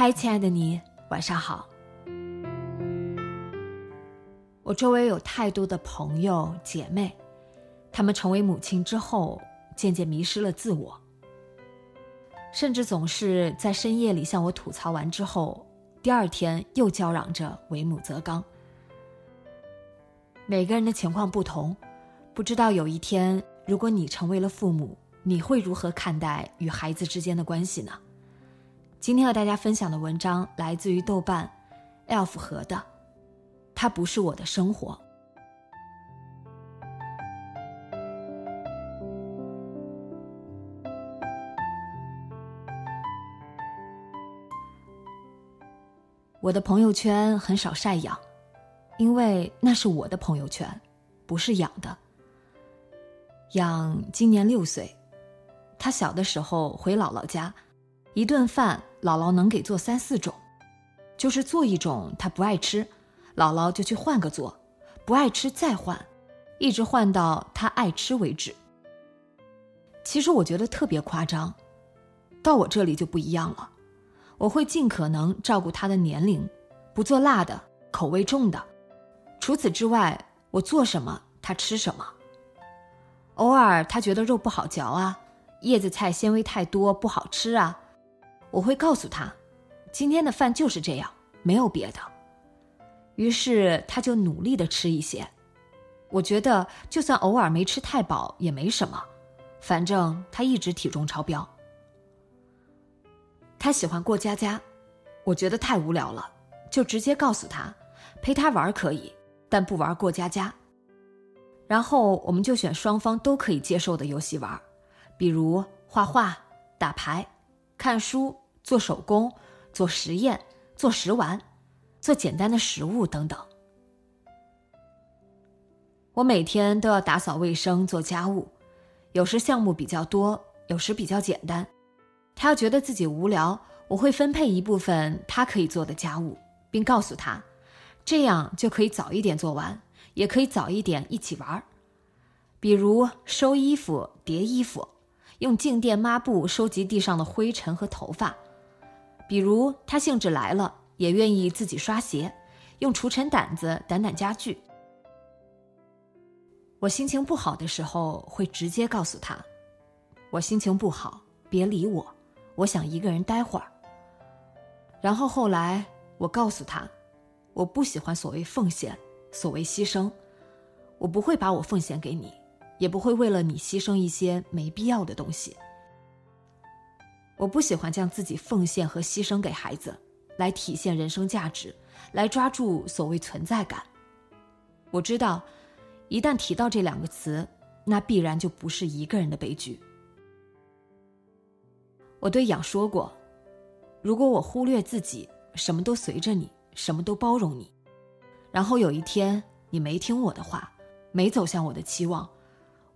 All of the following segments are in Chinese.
嗨，亲爱的你，晚上好。我周围有太多的朋友姐妹，她们成为母亲之后，渐渐迷失了自我，甚至总是在深夜里向我吐槽完之后，第二天又叫嚷着为母则刚。每个人的情况不同，不知道有一天如果你成为了父母，你会如何看待与孩子之间的关系呢？今天和大家分享的文章来自于豆瓣，Elf 和的，它不是我的生活。我的朋友圈很少晒养，因为那是我的朋友圈，不是养的。养今年六岁，他小的时候回姥姥家，一顿饭。姥姥能给做三四种，就是做一种他不爱吃，姥姥就去换个做，不爱吃再换，一直换到他爱吃为止。其实我觉得特别夸张，到我这里就不一样了，我会尽可能照顾他的年龄，不做辣的、口味重的。除此之外，我做什么他吃什么。偶尔他觉得肉不好嚼啊，叶子菜纤维太多不好吃啊。我会告诉他，今天的饭就是这样，没有别的。于是他就努力的吃一些。我觉得就算偶尔没吃太饱也没什么，反正他一直体重超标。他喜欢过家家，我觉得太无聊了，就直接告诉他，陪他玩可以，但不玩过家家。然后我们就选双方都可以接受的游戏玩，比如画画、打牌。看书、做手工、做实验、做食玩、做简单的食物等等。我每天都要打扫卫生、做家务，有时项目比较多，有时比较简单。他要觉得自己无聊，我会分配一部分他可以做的家务，并告诉他，这样就可以早一点做完，也可以早一点一起玩儿。比如收衣服、叠衣服。用静电抹布收集地上的灰尘和头发，比如他兴致来了，也愿意自己刷鞋，用除尘掸子掸掸家具。我心情不好的时候，会直接告诉他：“我心情不好，别理我，我想一个人待会儿。”然后后来我告诉他：“我不喜欢所谓奉献，所谓牺牲，我不会把我奉献给你。”也不会为了你牺牲一些没必要的东西。我不喜欢将自己奉献和牺牲给孩子，来体现人生价值，来抓住所谓存在感。我知道，一旦提到这两个词，那必然就不是一个人的悲剧。我对养说过，如果我忽略自己，什么都随着你，什么都包容你，然后有一天你没听我的话，没走向我的期望。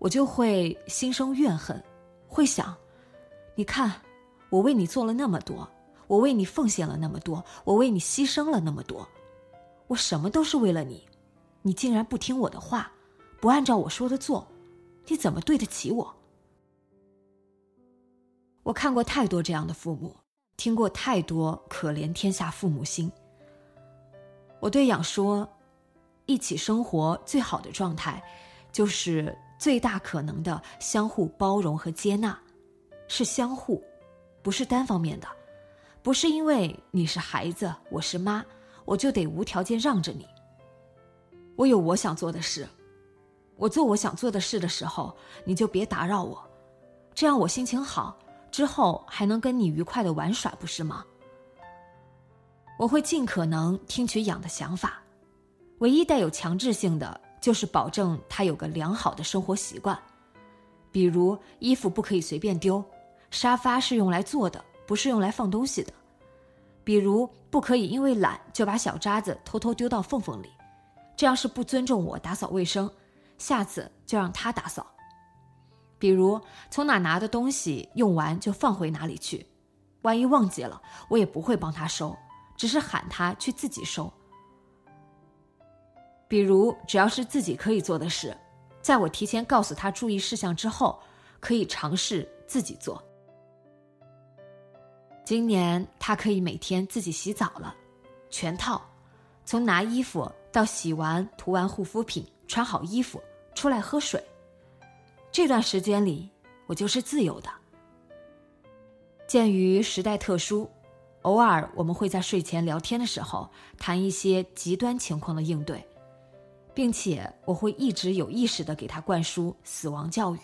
我就会心生怨恨，会想：你看，我为你做了那么多，我为你奉献了那么多，我为你牺牲了那么多，我什么都是为了你，你竟然不听我的话，不按照我说的做，你怎么对得起我？我看过太多这样的父母，听过太多可怜天下父母心。我对养说，一起生活最好的状态，就是。最大可能的相互包容和接纳，是相互，不是单方面的，不是因为你是孩子，我是妈，我就得无条件让着你，我有我想做的事，我做我想做的事的时候，你就别打扰我，这样我心情好，之后还能跟你愉快的玩耍，不是吗？我会尽可能听取养的想法，唯一带有强制性的就是保证他有个良好的生活习惯，比如衣服不可以随便丢，沙发是用来坐的，不是用来放东西的。比如，不可以因为懒就把小渣子偷偷丢到缝缝里，这样是不尊重我打扫卫生。下次就让他打扫。比如，从哪拿的东西用完就放回哪里去，万一忘记了，我也不会帮他收，只是喊他去自己收。比如，只要是自己可以做的事，在我提前告诉他注意事项之后，可以尝试自己做。今年他可以每天自己洗澡了，全套，从拿衣服到洗完、涂完护肤品、穿好衣服出来喝水。这段时间里，我就是自由的。鉴于时代特殊，偶尔我们会在睡前聊天的时候谈一些极端情况的应对，并且我会一直有意识的给他灌输死亡教育。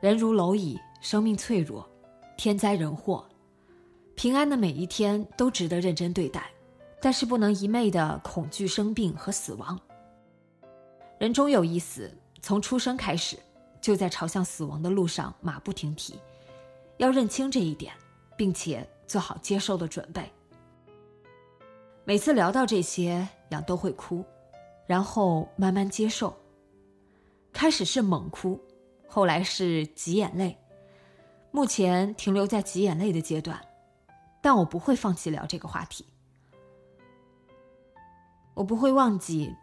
人如蝼蚁，生命脆弱。天灾人祸，平安的每一天都值得认真对待，但是不能一昧的恐惧生病和死亡。人终有一死，从出生开始就在朝向死亡的路上马不停蹄，要认清这一点，并且做好接受的准备。每次聊到这些，养都会哭，然后慢慢接受。开始是猛哭，后来是挤眼泪。目前停留在挤眼泪的阶段，但我不会放弃聊这个话题。我不会忘记，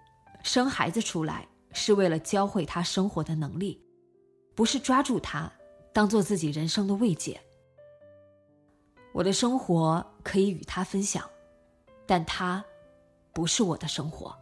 生孩子出来是为了教会他生活的能力，不是抓住他当做自己人生的慰藉。我的生活可以与他分享，但他不是我的生活。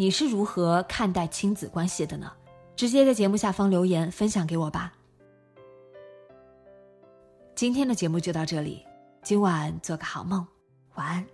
你是如何看待亲子关系的呢？直接在节目下方留言分享给我吧。今天的节目就到这里，今晚做个好梦，晚安。